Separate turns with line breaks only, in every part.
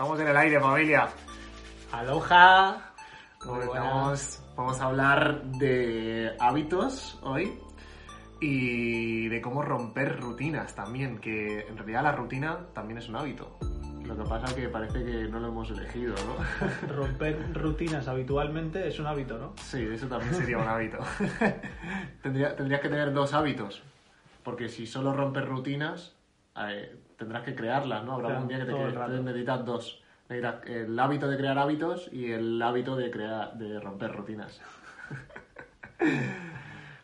Estamos en el aire, familia.
Aloha. Muy
Hoy
buenas.
Vamos, a hablar de hábitos hoy y de cómo romper rutinas también, que en realidad la rutina también es un hábito. Lo que pasa que parece que no lo hemos elegido, ¿no?
Romper rutinas habitualmente es un hábito, ¿no?
Sí, eso también sería un hábito. Tendría- tendrías que tener dos hábitos, porque si solo rompes rutinas, eh, tendrás que crearlas, ¿no? Habrá
Claro,
un día que te
rato.
necesitas dos. Necesitas el hábito de crear hábitos y el hábito de, crear, de romper rutinas.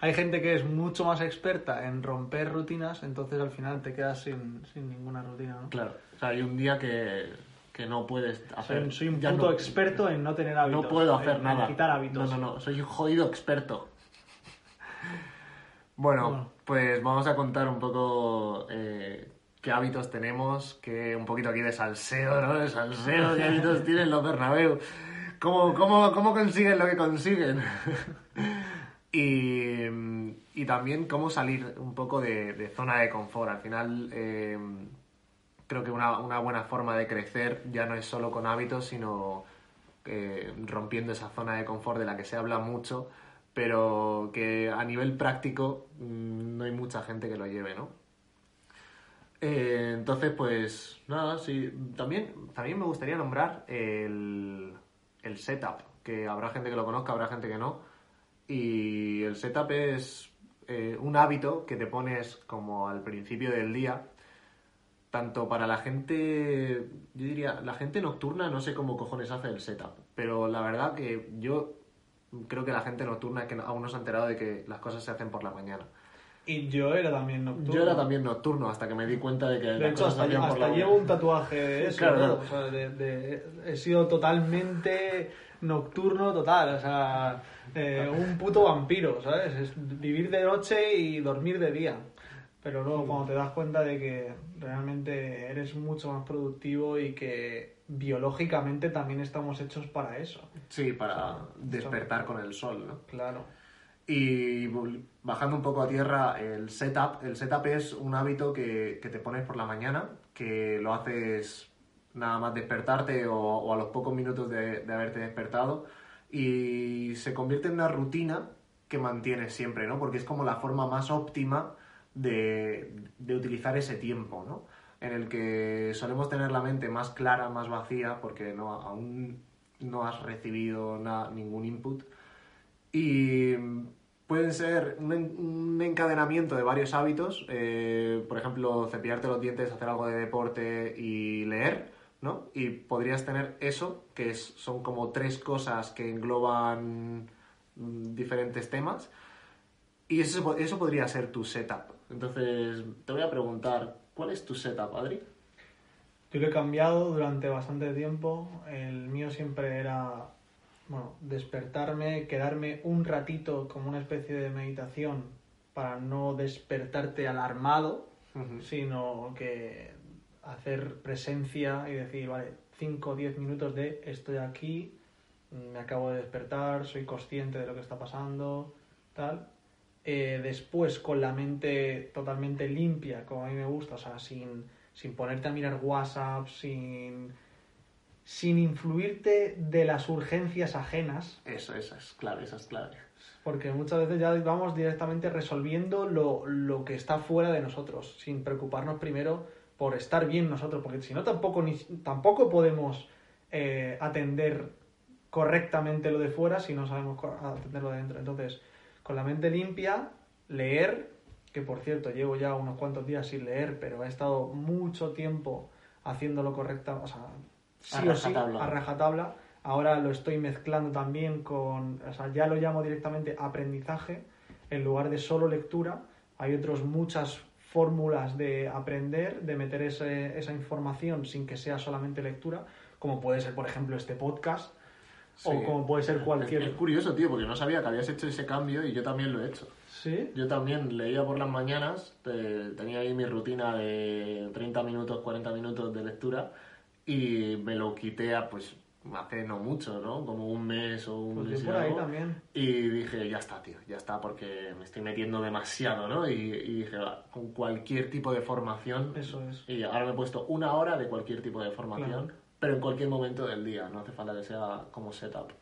Hay gente que es mucho más experta en romper rutinas, entonces al final te quedas sin, sin ninguna rutina, ¿no?
Claro, o sea, hay un día que, que no puedes hacer...
Soy, soy un
ya
puto
no-
experto en no tener hábitos.
No puedo hacer
en-
nada.
En quitar hábitos.
No, no, no, soy un jodido experto. Bueno,
Bueno.
pues vamos a contar un poco eh, qué hábitos tenemos, que un poquito aquí de salseo, ¿no? De salseo, qué hábitos tienen los Bernabéu. ¿Cómo, cómo, cómo consiguen lo que consiguen? y, y también cómo salir un poco de, zona de confort. Al final, eh, creo que una, una buena forma de crecer ya no es solo con hábitos, sino eh, rompiendo esa zona de confort de la que se habla mucho, pero que a nivel práctico mm, no hay mucha gente que lo lleve, ¿no? Eh, entonces, pues nada, sí. También, también me gustaría nombrar el, el setup, que habrá gente que lo conozca, habrá gente que no. Y el setup es eh, un hábito que te pones como al principio del día, tanto para la gente, yo diría, la gente nocturna, no sé cómo cojones hace el setup, pero la verdad que yo creo que la gente nocturna que aún no se ha enterado de que las cosas se hacen por la mañana.
Y yo era también nocturno.
Yo era también nocturno hasta que me di cuenta de que
De hecho, hasta, hasta llevo un tatuaje de eso.
Claro.
O sea, de- de- he sido totalmente nocturno total. O sea, eh, un puto vampiro, ¿sabes? Es vivir de noche y dormir de día. Pero luego cuando te das cuenta de que realmente eres mucho más productivo y que biológicamente también estamos hechos para eso.
Sí, para
O sea,
despertar con el sol, ¿no?
Claro.
Y bajando un poco a tierra, el setup. El setup es un hábito que, que te pones por la mañana, que lo haces nada más despertarte o, o a los pocos minutos de, de haberte despertado. Y se convierte en una rutina que mantienes siempre, ¿no? Porque es como la forma más óptima de, de utilizar ese tiempo, ¿no? En el que solemos tener la mente más clara, más vacía, porque no, aún no has recibido na- ningún input. Y pueden ser un, un encadenamiento de varios hábitos, eh, por ejemplo, cepillarte los dientes, hacer algo de deporte y leer, ¿no? Y podrías tener eso, que es, son como tres cosas que engloban mm, diferentes temas, y eso, eso podría ser tu setup. Entonces, te voy a preguntar, ¿cuál es tu setup, Adri?
Yo lo he cambiado durante bastante tiempo. El mío siempre era, bueno, despertarme, quedarme un ratito como una especie de meditación para no despertarte alarmado, sino que hacer presencia y decir, vale, 5 o 10 minutos de estoy aquí, me acabo de despertar, soy consciente de lo que está pasando, tal. Eh, después con la mente totalmente limpia, como a mí me gusta, o sea, sin, sin ponerte a mirar WhatsApp, sin, sin influirte de las urgencias ajenas,
Eso, esa es clave, esa es clave.
porque muchas veces ya vamos directamente resolviendo lo, lo que está fuera de nosotros, sin preocuparnos primero por estar bien nosotros, porque si no tampoco, ni, tampoco podemos eh, atender correctamente lo de fuera si no sabemos co- atender lo de dentro. Entonces, con la mente limpia, leer, que por cierto llevo ya unos cuantos días sin leer, pero he estado mucho tiempo haciéndolo correcta, o sea, sí
A
o sí, a rajatabla. Ahora lo estoy mezclando también con, o sea, ya lo llamo directamente aprendizaje, en lugar de solo lectura, hay otras muchas fórmulas de aprender, de meter ese- esa información sin que sea solamente lectura, como puede ser, por ejemplo, este podcast,
Sí.
o como puede ser
Es,
cualquier...
es curioso, tío, porque no sabía que habías hecho ese cambio y yo también lo he hecho.
¿Sí?
Yo también leía por las mañanas, te- tenía ahí mi rutina de 30 minutos, 40 minutos de lectura y me lo quité a, pues, hace no mucho, ¿no? Como un mes o un
Pues
mes y
por ahí también.
Y dije, ya está, tío, ya está, porque me estoy metiendo demasiado, ¿no? Y, y dije, con cualquier tipo de formación.
Eso es.
Y ahora me he puesto una hora de cualquier tipo de formación,
Claro.
pero en cualquier momento del día, no hace falta que sea como setup.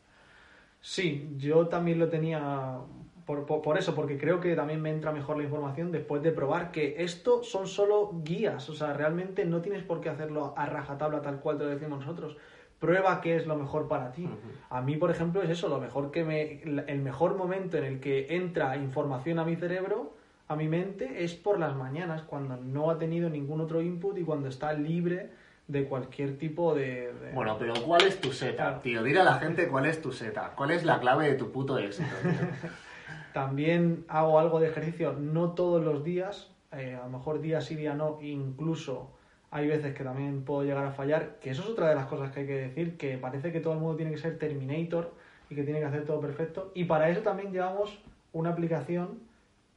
Sí, yo también lo tenía por, por- por eso, porque creo que también me entra mejor la información después de probar que esto son solo guías, o sea, realmente no tienes por qué hacerlo a rajatabla tal cual te lo decimos nosotros. Prueba qué es lo mejor para ti. A mí, por ejemplo, es eso, lo mejor que me, el mejor momento en el que entra información a mi cerebro, a mi mente, es por las mañanas, cuando no ha tenido ningún otro input y cuando está libre de cualquier tipo de... de-
Bueno, pero ¿cuál es tu
Claro.
tío? Dile a la gente cuál es tu setup, cuál es la clave de tu puto éxito, tío.
También hago algo de ejercicio, no todos los días, eh, a lo mejor día sí, día no, incluso hay veces que también puedo llegar a fallar, que eso es otra de las cosas que hay que decir, que parece que todo el mundo tiene que ser Terminator y que tiene que hacer todo perfecto, y para eso también llevamos una aplicación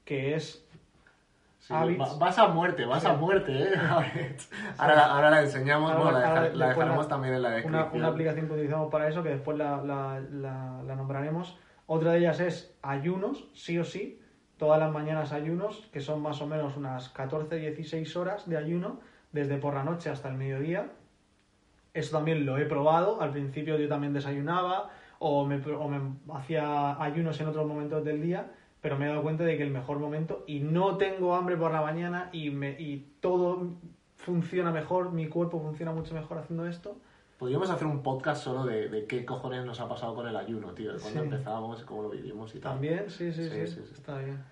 que es
Sí, vas a muerte, vas a muerte, ¿eh? Ahora, la- ahora la enseñamos,
Ahora-
bueno, la,
ahora
deja- la
después
dejaremos
la-
también en la
una,
descripción.
una aplicación que utilizamos para eso, que después la- la nombraremos. Otra de ellas es ayunos, sí o sí, todas las mañanas ayunos, que son más o menos unas 14-16 horas de ayuno, desde por la noche hasta el mediodía. Eso también lo he probado, al principio yo también desayunaba o me, hacía ayunos en otros momentos del día, pero me he dado cuenta de que el mejor momento, y no tengo hambre por la mañana y, me, y todo funciona mejor, mi cuerpo funciona mucho mejor haciendo esto,
Podríamos hacer un podcast solo de, de qué cojones nos ha pasado con el ayuno, tío. De cuándo
Sí.
empezábamos, cómo lo vivimos y tal.
También, sí, sí,
Sí,
sí, está bien.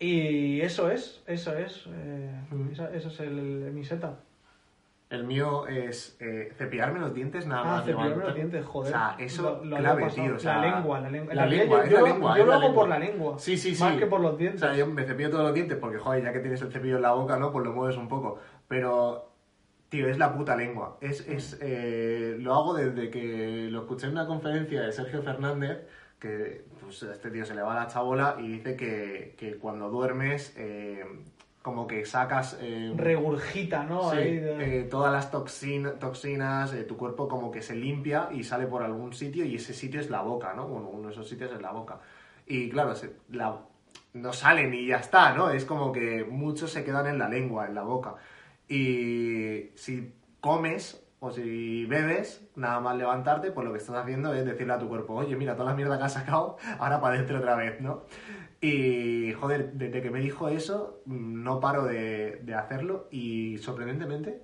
Y eso es, eso es, eh,
Mm.
esa- eso es el, el- mi setup.
El mío es eh, cepillarme los dientes nada
Ah,
más.
cepillarme los dientes, joder.
O sea, eso
Lo- lo
clave, tío. o sea,
la lengua, la lengua.
La
realidad
lengua,
yo,
la
lo-
lengua.
yo lo
la
hago
lengua.
por la lengua.
Sí, sí, sí.
Más que por los
O
dientes.
sea, yo me cepillo todos los dientes porque, joder, ya que tienes el cepillo en la boca, ¿no? Pues lo mueves un poco. Pero, tío, es la puta lengua. Es, es, eh, lo hago desde que lo escuché en una conferencia de Sergio Fernández, que pues, a este tío se le va la chabola y dice que, que cuando duermes, eh, como que sacas... eh,
Regurgita, ¿no?
Sí,
Ahí de-
eh, todas las toxin- toxinas, tu cuerpo como que se limpia y sale por algún sitio y ese sitio es la boca, ¿no? Bueno, uno de esos sitios es la boca. Y claro, se- la- no salen y ya está, ¿no? Es como que muchos se quedan en la lengua, en la boca. Y si comes o si bebes, nada más levantarte, pues lo que estás haciendo es decirle a tu cuerpo, oye, mira, toda la mierda que has sacado, ahora para adentro otra vez, ¿no? Y, joder, desde que me dijo eso, no paro de, de hacerlo y, sorprendentemente,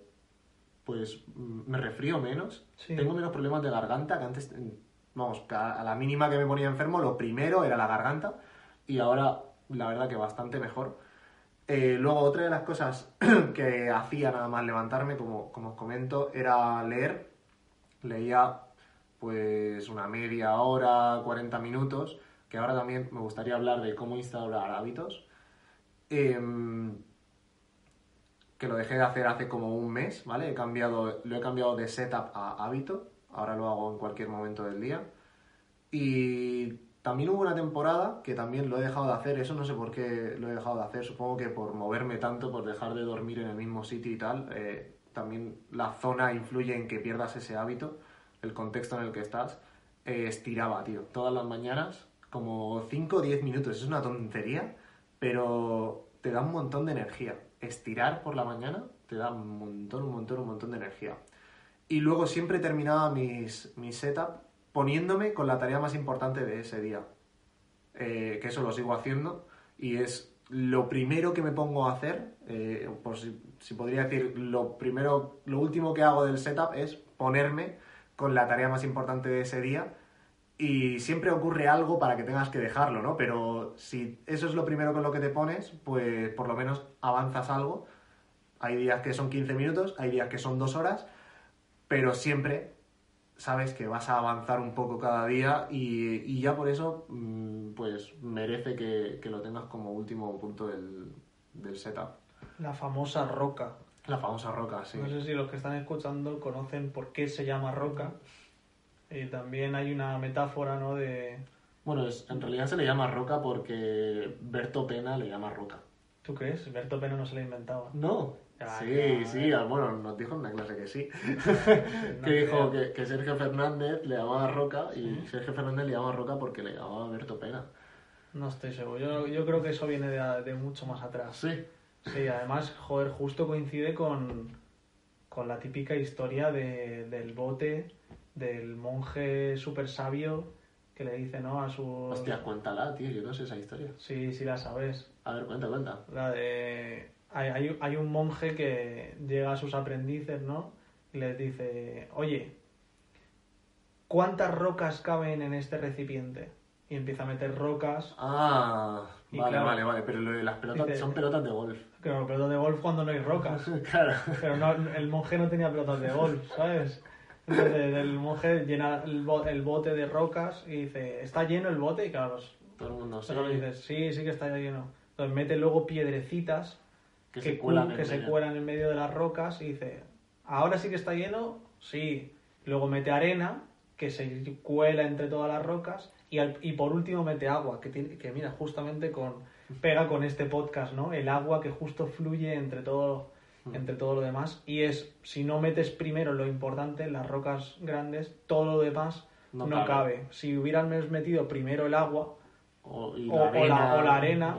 pues mm, me resfrío menos,
Sí.
tengo menos problemas de garganta, que antes, mm, vamos, a la mínima que me ponía enfermo, lo primero era la garganta y ahora, la verdad que bastante mejor. Eh, luego, otra de las cosas que hacía nada más levantarme, como, como os comento, era leer. Leía pues una media hora, 40 minutos, que ahora también me gustaría hablar de cómo instaurar hábitos. Em, que lo dejé de hacer hace como un mes, ¿vale? He cambiado, lo he cambiado de setup a hábito. Ahora lo hago en cualquier momento del día. Y también hubo una temporada que también lo he dejado de hacer, eso no sé por qué lo he dejado de hacer, supongo que por moverme tanto, por dejar de dormir en el mismo sitio y tal, eh, también la zona influye en que pierdas ese hábito, el contexto en el que estás. Eh, estiraba, tío, todas las mañanas, como 5 o 10 minutos, es una tontería, pero te da un montón de energía. Estirar por la mañana te da un montón, un montón, un montón de energía. Y luego siempre terminaba mis, mis setup poniéndome con la tarea más importante de ese día. Eh, que eso lo sigo haciendo y es lo primero que me pongo a hacer, eh, por si, si podría decir, lo primero, lo último que hago del setup es ponerme con la tarea más importante de ese día y siempre ocurre algo para que tengas que dejarlo, ¿no? Pero si eso es lo primero con lo que te pones, pues por lo menos avanzas algo. Hay días que son 15 minutos, hay días que son dos horas, pero siempre sabes que vas a avanzar un poco cada día y, y ya por eso mm, pues merece que, que lo tengas como último punto del, del setup.
La famosa roca.
La famosa roca, sí.
No sé si los que están escuchando conocen por qué se llama roca. Y también hay una metáfora, ¿no? De...
Bueno, es- en realidad se le llama roca porque Berto Pena le llama roca.
¿Tú crees? Berto Peno no se la inventaba.
No.
Ah,
sí, sí,
eh.
bueno, nos dijo en una clase que sí.
No
que dijo que, que Sergio Fernández le llamaba roca y Sergio Fernández le llamaba roca porque le llamaba Berto Pena.
No estoy seguro. Yo, yo creo que eso viene de, de mucho más atrás.
Sí.
Sí, además, joder, justo coincide con, con la típica historia de, del bote, del monje súper sabio que le dice, ¿no? A su...
Hostia, cuéntala, tío, yo no sé esa historia.
Sí, sí la sabes.
A ver, cuenta, cuenta.
La de... Hay, hay, hay un monje que llega a sus aprendices, ¿no? Y les dice, oye, ¿cuántas rocas caben en este recipiente? Y empieza a meter rocas.
Ah, vale,
claro.
vale, vale, pero lo de las pelotas
Dice-
son pelotas de golf.
Claro, pero de golf cuando no hay rocas.
claro.
Pero no, el monje no tenía pelotas de golf, ¿sabes? Entonces el monje llena el, bo- el bote de rocas y dice, ¿está lleno el bote? Y claro,
Todo el mundo
pero
sabe
dices, sí, sí que está lleno. Entonces mete luego piedrecitas
que
que,
se cuelan
que se cuelan en medio de las rocas y dice, ¿ahora sí que está lleno? Sí. Luego mete arena que se cuela entre todas las rocas y, al- y por último mete agua, que, tiene, que mira, justamente con pega con este podcast, ¿no? El agua que justo fluye entre todo,
Mm.
entre todo lo demás y es, si no metes primero lo importante, las rocas grandes, todo lo demás
No
no,
cabe.
cabe. Si hubieran metido primero el agua,
O, y
o- o la- o la arena.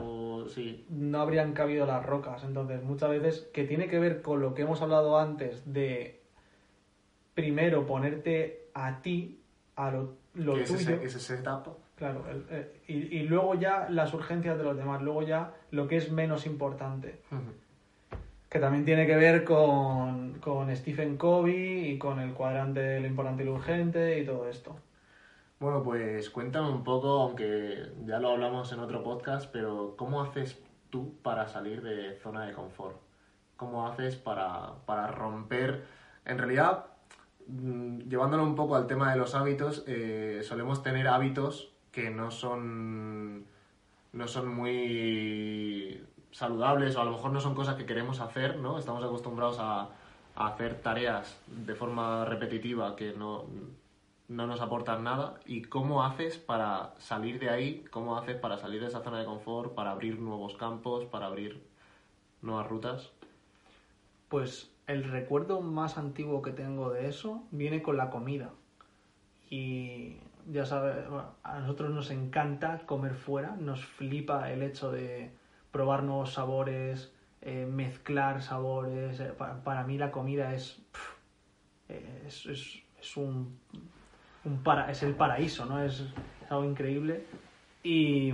Sí.
no habrían cabido las rocas. Entonces, muchas veces, que tiene que ver con lo que hemos hablado antes de primero ponerte a ti, a lo, lo
que es
tuyo,
ese,
claro, el- eh, y, y luego ya las urgencias de los demás, luego ya lo que es menos importante. Que también tiene que ver con, con Stephen Covey y con el cuadrante de lo importante y lo urgente y todo esto.
Bueno, pues cuéntame un poco, aunque ya lo hablamos en otro podcast, pero ¿cómo haces tú para salir de zona de confort? ¿Cómo haces para, para romper? En realidad, mm, llevándolo un poco al tema de los hábitos, eh, solemos tener hábitos que no son, no son muy saludables o a lo mejor no son cosas que queremos hacer, ¿no? Estamos acostumbrados a, a hacer tareas de forma repetitiva que no, no nos aportan nada. ¿Y cómo haces para salir de ahí? ¿Cómo haces para salir de esa zona de confort, para abrir nuevos campos, para abrir nuevas rutas?
Pues el recuerdo más antiguo que tengo de eso viene con la comida. Y ya sabes, a nosotros nos encanta comer fuera, nos flipa el hecho de probar nuevos sabores, eh, mezclar sabores. eh, pa- para, mí la comida es, es, es- es un, un para, es el paraíso, ¿no? Es, algo increíble. Y,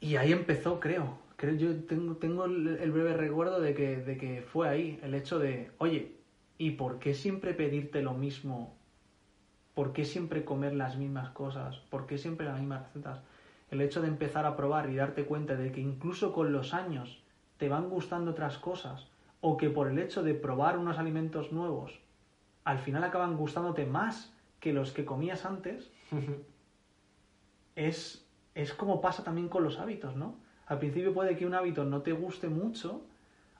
y ahí empezó, creo. creo yo tengo, tengo el, el breve recuerdo de que, de que fue ahí el hecho de, oye, ¿y por qué siempre pedirte lo mismo? ¿Por qué siempre comer las mismas cosas? ¿Por qué siempre las mismas recetas? El hecho de empezar a probar y darte cuenta de que incluso con los años te van gustando otras cosas o que por el hecho de probar unos alimentos nuevos al final acaban gustándote más que los que comías antes, es, es como pasa también con los hábitos, ¿no? Al principio puede que un hábito no te guste mucho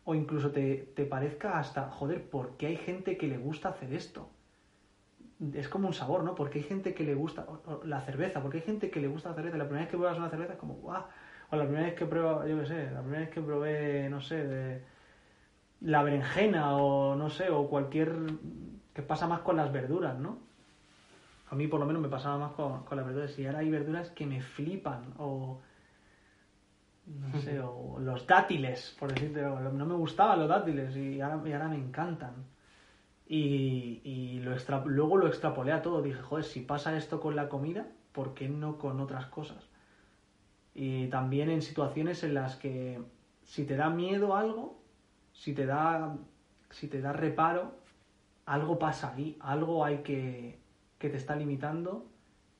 o incluso te, te parezca hasta, joder, ¿por qué hay gente que le gusta hacer esto? Es como un sabor, ¿no? Porque hay gente que le gusta o- o la cerveza, porque hay gente que le gusta la cerveza. La primera vez que pruebas una cerveza es como, ¡guau! O la primera vez que pruebas, yo qué sé, la primera vez que probé, no sé, de la berenjena o no sé, o cualquier... que pasa más con las verduras, ¿no? A mí por lo menos me pasaba más con, con las verduras. Y ahora hay verduras que me flipan. O. No sé, o los dátiles, por decirte. No me gustaban los dátiles y ahora, y ahora me encantan. Y, y lo extra- luego lo extrapolé a todo. Dije, joder, si pasa esto con la comida, ¿por qué no con otras cosas? Y también en situaciones en las que si te da miedo algo, si te da, si te da reparo, algo pasa ahí, algo hay que, que te está limitando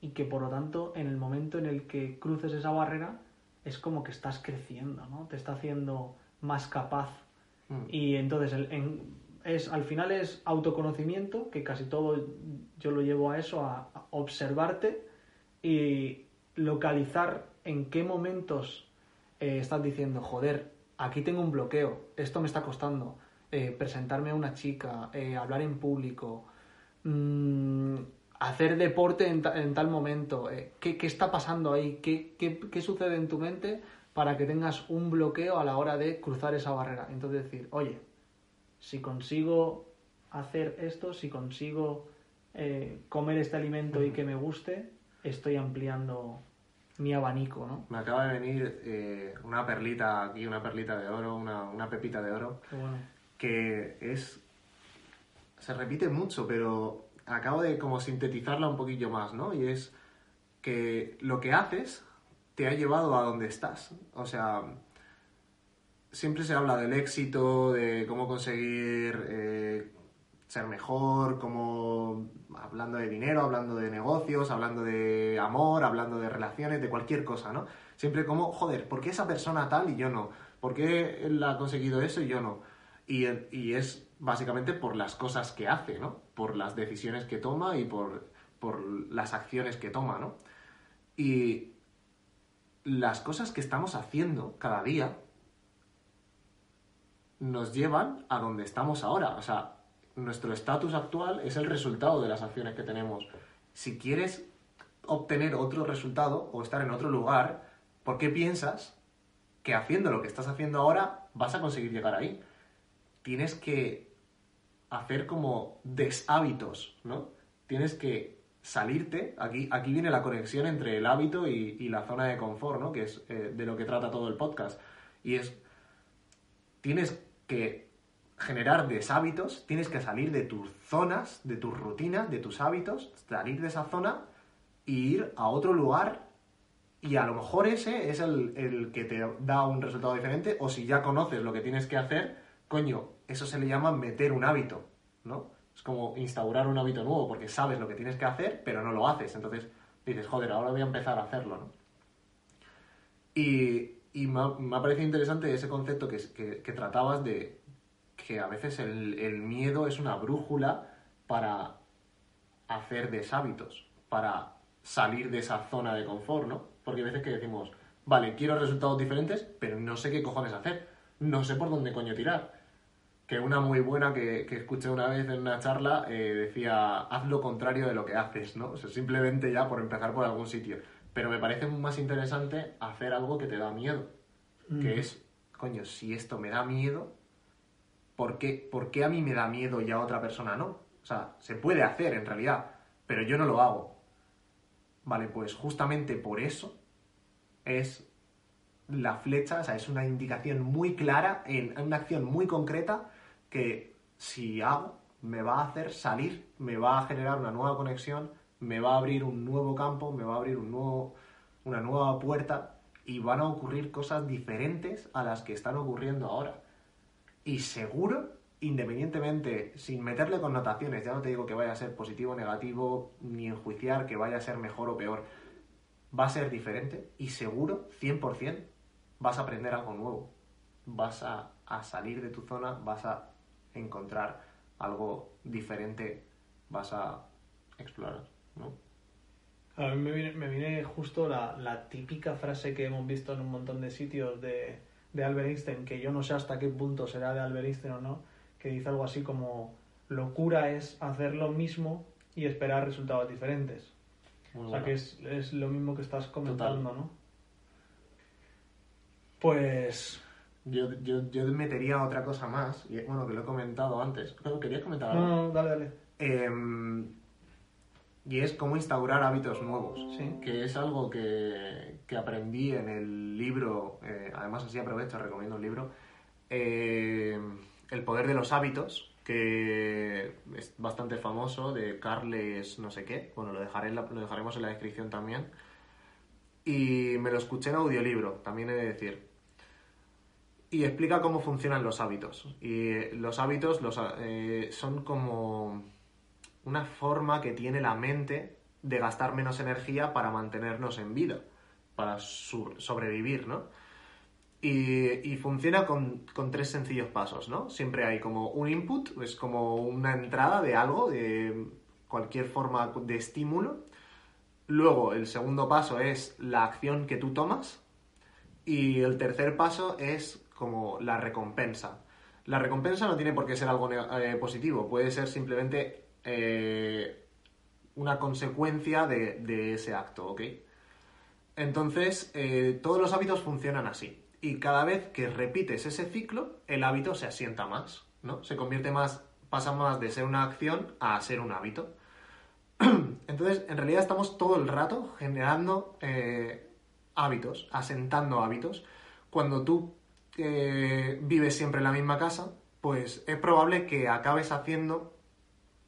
y que por lo tanto en el momento en el que cruces esa barrera es como que estás creciendo, ¿no? Te está haciendo más capaz.
Mm.
Y entonces el- en- es, al final es autoconocimiento, que casi todo yo lo llevo a eso, a, a observarte y localizar en qué momentos eh, estás diciendo, joder, aquí tengo un bloqueo, esto me está costando, eh, presentarme a una chica, eh, hablar en público, mm, hacer deporte en, ta- en tal momento, eh, ¿qué, qué está pasando ahí? ¿Qué, qué, qué sucede en tu mente para que tengas un bloqueo a la hora de cruzar esa barrera? Entonces decir, oye, si consigo hacer esto, si consigo eh, comer este alimento y que me guste, estoy ampliando mi abanico, ¿no?
Me acaba de venir eh, una perlita aquí, una perlita de oro, una, una pepita de oro,
Qué bueno.
Que es... Se repite mucho, pero acabo de como sintetizarla un poquillo más, ¿no? Y es que lo que haces te ha llevado a donde estás. O sea, siempre se habla del éxito, de cómo conseguir eh, ser mejor, cómo hablando de dinero, hablando de negocios, hablando de amor, hablando de relaciones, de cualquier cosa, ¿no? Siempre como, joder, ¿por qué esa persona tal y yo no? ¿Por qué él ha conseguido eso y yo no? Y, es básicamente por las cosas que hace, ¿no? Por las decisiones que toma y por, por las acciones que toma, ¿no? Y las cosas que estamos haciendo cada día nos llevan a donde estamos ahora. O sea, nuestro estatus actual es el resultado de las acciones que tenemos. Si quieres obtener otro resultado o estar en otro lugar, ¿por qué piensas que haciendo lo que estás haciendo ahora vas a conseguir llegar ahí? Tienes que hacer como deshábitos, ¿no? Tienes que salirte, aquí, aquí viene la conexión entre el hábito y, la zona de confort, ¿no? Que es eh, de lo que trata todo el podcast. Y es, tienes que generar deshábitos, tienes que salir de tus zonas, de tus rutinas, de tus hábitos, salir de esa zona e ir a otro lugar y a lo mejor ese es el, el que te da un resultado diferente o si ya conoces lo que tienes que hacer, coño, eso se le llama meter un hábito, ¿no? Es como instaurar un hábito nuevo porque sabes lo que tienes que hacer pero no lo haces, entonces dices, joder, ahora voy a empezar a hacerlo, ¿no? Y, me, ha, parecido interesante ese concepto que tratabas de que a veces el, el, miedo es una brújula para hacer deshábitos, para salir de esa zona de confort, ¿no? Porque hay veces que decimos, vale, quiero resultados diferentes, pero no sé qué cojones hacer, no sé por dónde coño tirar. Que una muy buena que, que escuché una vez en una charla eh, decía, haz lo contrario de lo que haces, ¿no? O sea, simplemente ya por empezar por algún sitio. Pero me parece más interesante hacer algo que te da miedo, mm. que es, coño, si esto me da miedo, ¿por qué, ¿por qué a mí me da miedo y a otra persona no? O sea, se puede hacer en realidad, pero yo no lo hago. Vale, pues justamente por eso es la flecha, o sea, es una indicación muy clara, en una acción muy concreta que si hago me va a hacer salir, me va a generar una nueva conexión, me va a abrir un nuevo campo, me va a abrir un nuevo, una nueva puerta y van a ocurrir cosas diferentes a las que están ocurriendo ahora. Y seguro, independientemente, sin meterle connotaciones, ya no te digo que vaya a ser positivo o negativo, ni enjuiciar que vaya a ser mejor o peor, va a ser diferente y seguro, 100%, vas a aprender algo nuevo. Vas a, a salir de tu zona, vas a encontrar algo diferente, vas a explorar, ¿no?
A mí me viene, me viene justo la, la, típica frase que hemos visto en un montón de sitios de, de Albert Einstein, que yo no sé hasta qué punto será de Albert Einstein o no, que dice algo así como locura es hacer lo mismo y esperar resultados diferentes. Muy o sea que es, es, lo mismo que estás comentando,
Total.
¿no? Pues...
Yo, yo, yo metería otra cosa más, y bueno, que lo he comentado antes. Pero querías comentar algo.
No, no, dale, dale.
Eh, y es cómo instaurar hábitos nuevos,
Sí.
que es algo que, que aprendí en el libro, eh, además así aprovecho, recomiendo el libro, eh, El poder de los hábitos, que es bastante famoso, de Carles no sé qué, bueno, lo, dejaré en la- lo dejaremos en la descripción también, y me lo escuché en audiolibro, también he de decir. Y explica cómo funcionan los hábitos. Y los hábitos eh, son como una forma que tiene la mente de gastar menos energía para mantenernos en vida, para sobrevivir, ¿no? Y, funciona con tres sencillos pasos, ¿no? Siempre hay como un input, es como una entrada de algo, de cualquier forma de estímulo. Luego, el segundo paso es la acción que tú tomas. Y el tercer paso es como la recompensa. La recompensa no tiene por qué ser algo eh, positivo, puede ser simplemente eh, una consecuencia de, ese acto, ¿ok? Entonces, eh, todos los hábitos funcionan así. Y cada vez que repites ese ciclo, el hábito se asienta más, ¿no? Se convierte más, pasa más de ser una acción a ser un hábito. Entonces, en realidad estamos todo el rato generando hábitos, asentando hábitos. Cuando tú eh, vives siempre en la misma casa, pues es probable que acabes haciendo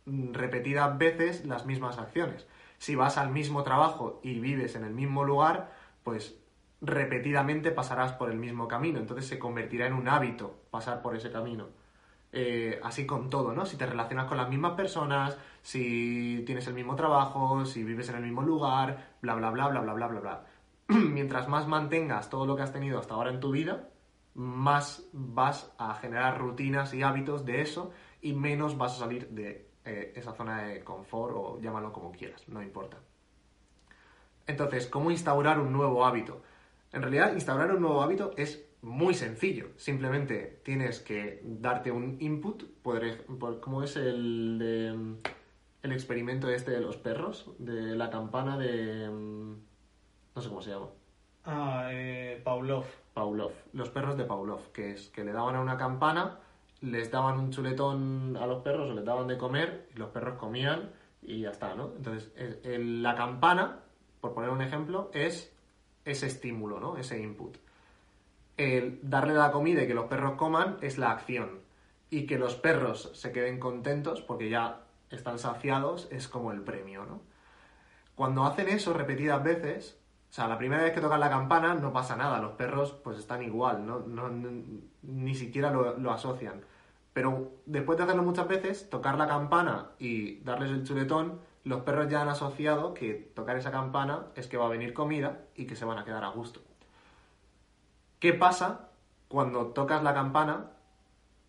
repetidas veces las mismas acciones. Si vas al mismo trabajo y vives en el mismo lugar, pues repetidamente pasarás por el mismo camino, entonces se convertirá en un hábito pasar por ese camino. Eh, así con todo, ¿no? Si te relacionas con las mismas personas, si tienes el mismo trabajo, si vives en el mismo lugar, bla, bla, bla, bla, bla, bla, bla, bla. Mientras más mantengas todo lo que has tenido hasta ahora en tu vida, más vas a generar rutinas y hábitos de eso y menos vas a salir de eh, esa zona de confort o llámalo como quieras, no importa. Entonces, ¿cómo instaurar un nuevo hábito? En realidad, instaurar un nuevo hábito es muy sencillo. Simplemente tienes que darte un input, como es el, el experimento este de los perros, de la campana de... Mm, no sé cómo se llama.
Ah, eh, Pavlov.
Pavlov, los perros de Pavlov, que es que le daban a una campana, les daban un chuletón a los perros o les daban de comer y los perros comían y ya está, ¿no? Entonces, la campana, por poner un ejemplo, es ese estímulo, ¿no? Ese input. El darle la comida y que los perros coman es la acción. Y que los perros se queden contentos porque ya están saciados es como el premio, ¿no? Cuando hacen eso repetidas veces, o sea, la primera vez que tocan la campana no pasa nada, los perros pues están igual, no, ni siquiera lo, asocian. Pero después de hacerlo muchas veces, tocar la campana y darles el chuletón, los perros ya han asociado que tocar esa campana es que va a venir comida y que se van a quedar a gusto. ¿Qué pasa cuando tocas la campana,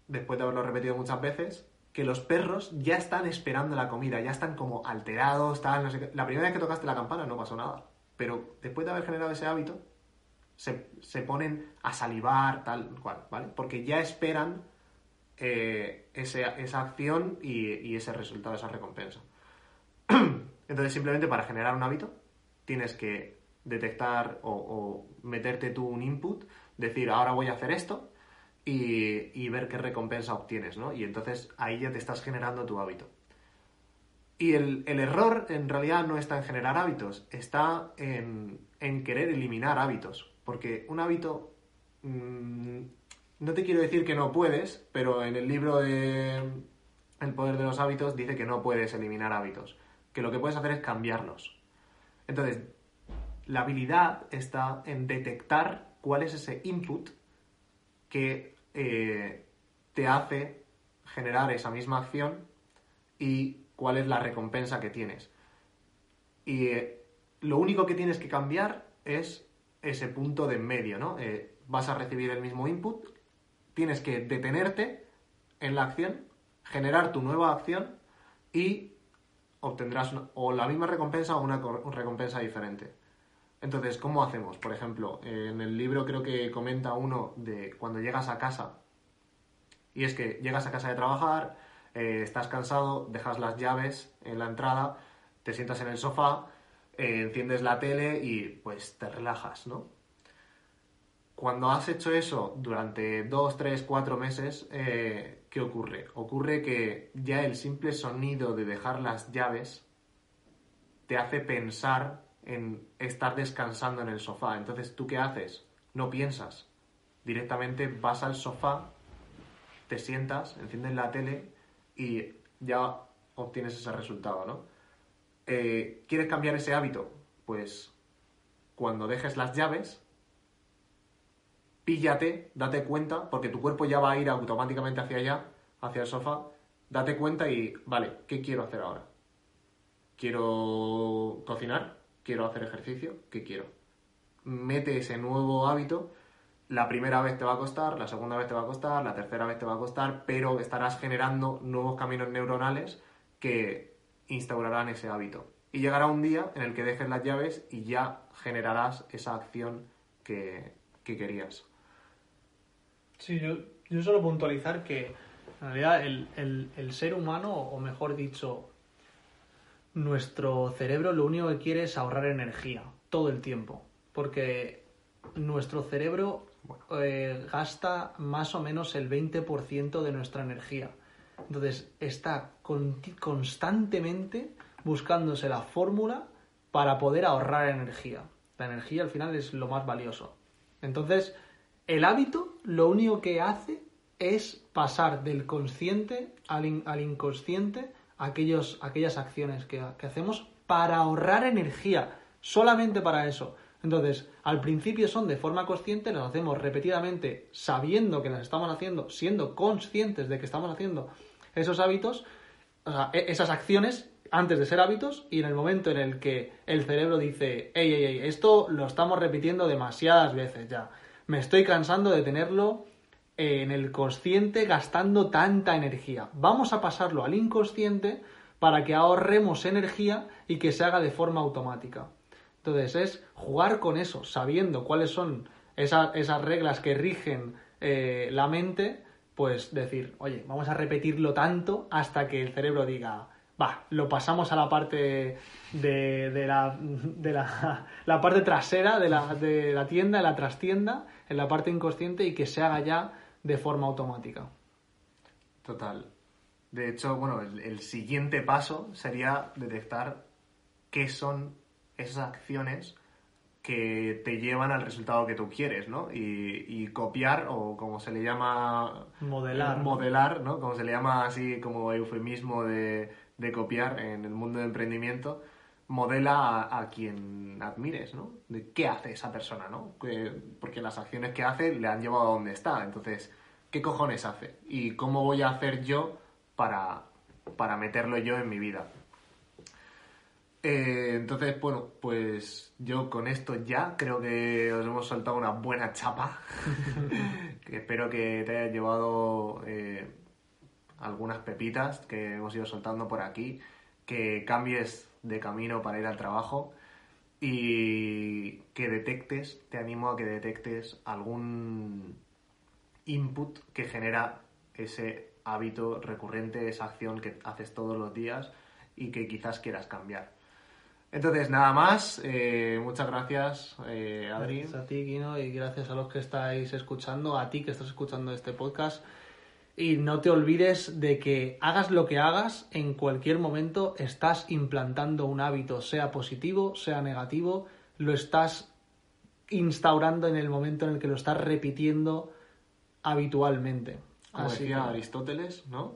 después de haberlo repetido muchas veces, que los perros ya están esperando la comida, ya están como alterados, tal, no sé qué. La primera vez que tocaste la campana no pasó nada pero después de haber generado ese hábito, se, ponen a salivar, tal cual, ¿vale? Porque ya esperan eh, esa acción y, ese resultado, esa recompensa. Entonces, simplemente para generar un hábito, tienes que detectar o, meterte tú un input, decir, ahora voy a hacer esto y, ver qué recompensa obtienes, ¿no? Y entonces ahí ya te estás generando tu hábito. Y el, error en realidad no está en generar hábitos, está en, querer eliminar hábitos. Porque un hábito, mm, no te quiero decir que no puedes, pero en el libro de El poder de los hábitos dice que no puedes eliminar hábitos, que lo que puedes hacer es cambiarlos. Entonces, la habilidad está en detectar cuál es ese input que eh, te hace generar esa misma acción y cuál es la recompensa que tienes. Y eh, lo único que tienes que cambiar es ese punto de en medio, ¿no? Eh, vas a recibir el mismo input, tienes que detenerte en la acción, generar tu nueva acción y obtendrás o la misma recompensa o una recompensa diferente. Entonces, ¿cómo hacemos? Por ejemplo, en el libro creo que comenta uno de cuando llegas a casa, y es que llegas a casa de trabajar, eh, estás cansado, dejas las llaves en la entrada, te sientas en el sofá, eh, enciendes la tele y pues te relajas, ¿no? Cuando has hecho eso durante dos, tres, cuatro meses, eh, ¿qué ocurre? Ocurre que ya el simple sonido de dejar las llaves te hace pensar en estar descansando en el sofá. Entonces, ¿tú qué haces? No piensas. Directamente vas al sofá, te sientas, enciendes la tele y ya obtienes ese resultado, ¿no? Eh, ¿Quieres cambiar ese hábito? Pues cuando dejes las llaves, píllate, date cuenta, porque tu cuerpo ya va a ir automáticamente hacia allá, hacia el sofá, date cuenta y, vale, ¿qué quiero hacer ahora? ¿Quiero cocinar? ¿Quiero hacer ejercicio? ¿Qué quiero? Mete ese nuevo hábito la primera vez te va a costar, la segunda vez te va a costar, la tercera vez te va a costar, pero estarás generando nuevos caminos neuronales que instaurarán ese hábito. Y llegará un día en el que dejes las llaves y ya generarás esa acción que, querías.
Sí, yo, yo solo puntualizar que en realidad el, el, el ser humano, o mejor dicho, nuestro cerebro lo único que quiere es ahorrar energía todo el tiempo. Porque nuestro cerebro eh, gasta más o menos el 20% de nuestra energía. Entonces está constantemente buscándose la fórmula para poder ahorrar energía. La energía al final es lo más valioso. Entonces, el hábito lo único que hace es pasar del consciente al, in- al inconsciente aquellos, aquellas acciones que, que hacemos para ahorrar energía, solamente para eso. Entonces, al principio son de forma consciente, las hacemos repetidamente sabiendo que las estamos haciendo, siendo conscientes de que estamos haciendo esos hábitos, e- esas acciones antes de ser hábitos y en el momento en el que el cerebro dice, hey, hey, hey, esto lo estamos repitiendo demasiadas veces ya, me estoy cansando de tenerlo en el consciente gastando tanta energía. Vamos a pasarlo al inconsciente para que ahorremos energía y que se haga de forma automática. Entonces es jugar con eso, sabiendo cuáles son esa- esas reglas que rigen eh, la mente, pues decir, oye, vamos a repetirlo tanto hasta que el cerebro diga, va, lo pasamos a la parte de, de la, de la, la parte trasera de la, de la tienda, en la trastienda, en la parte inconsciente y que se haga ya de forma automática.
Total. De hecho, bueno, el, el siguiente paso sería detectar qué son esas acciones que te llevan al resultado que tú quieres, ¿no? Y, y copiar, o como se le llama...
Modelar, ¿no?
Modelar, ¿no? Como se le llama así como eufemismo de, de copiar en el mundo de emprendimiento, modela a, a quien admires, ¿no? De qué hace esa persona, ¿no? Que- porque las acciones que hace le han llevado a donde está. Entonces, ¿qué cojones hace? ¿Y cómo voy a hacer yo para, para meterlo yo en mi vida? Eh, entonces, bueno, pues yo con esto ya creo que os hemos soltado una buena chapa. que espero que te haya llevado eh, algunas pepitas que hemos ido soltando por aquí. Que cambies de camino para ir al trabajo. Y que detectes, te animo a que detectes algún input que genera ese hábito recurrente, esa acción que haces todos los días y que quizás quieras cambiar. Entonces, nada más. eh, muchas gracias, eh, Adri.
Gracias a ti, Kino, y gracias a los que estáis escuchando, a ti que estás escuchando este podcast. Y no te olvides de que hagas lo que hagas, en cualquier momento estás implantando un hábito, sea positivo, sea negativo, lo estás instaurando en el momento en el que lo estás repitiendo habitualmente.
Como
Así
decía
que-
Aristóteles, ¿no?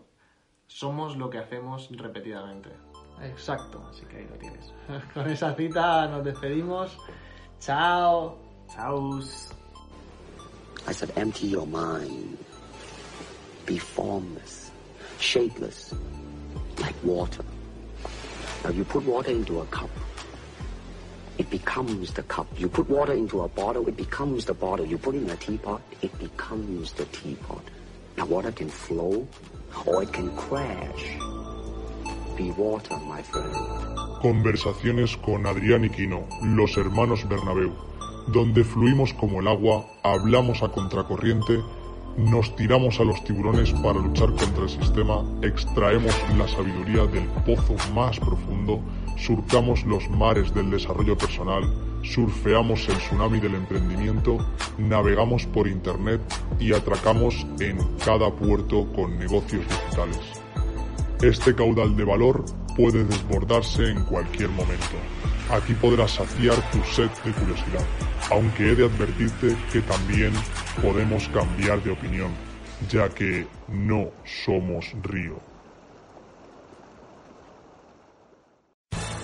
Somos lo que hacemos repetidamente.
Exacto.
Así que ahí lo tienes.
Con esa cita nos despedimos. Chao.
Chao.
I said, empty your mind. Be formless, shapeless, like water. Now you put water into a cup, it becomes the cup. You put water into a bottle, it becomes the bottle. You put it in a teapot, it becomes the teapot. Now water can flow or it can crash.
Conversaciones con Adrián y Quino, los hermanos Bernabeu, donde fluimos como el agua, hablamos a contracorriente, nos tiramos a los tiburones para luchar contra el sistema, extraemos la sabiduría del pozo más profundo, surcamos los mares del desarrollo personal, surfeamos el tsunami del emprendimiento, navegamos por internet y atracamos en cada puerto con negocios digitales. Este caudal de valor puede desbordarse en cualquier momento. Aquí podrás saciar tu sed de curiosidad, aunque he de advertirte que también podemos cambiar de opinión, ya que no somos río.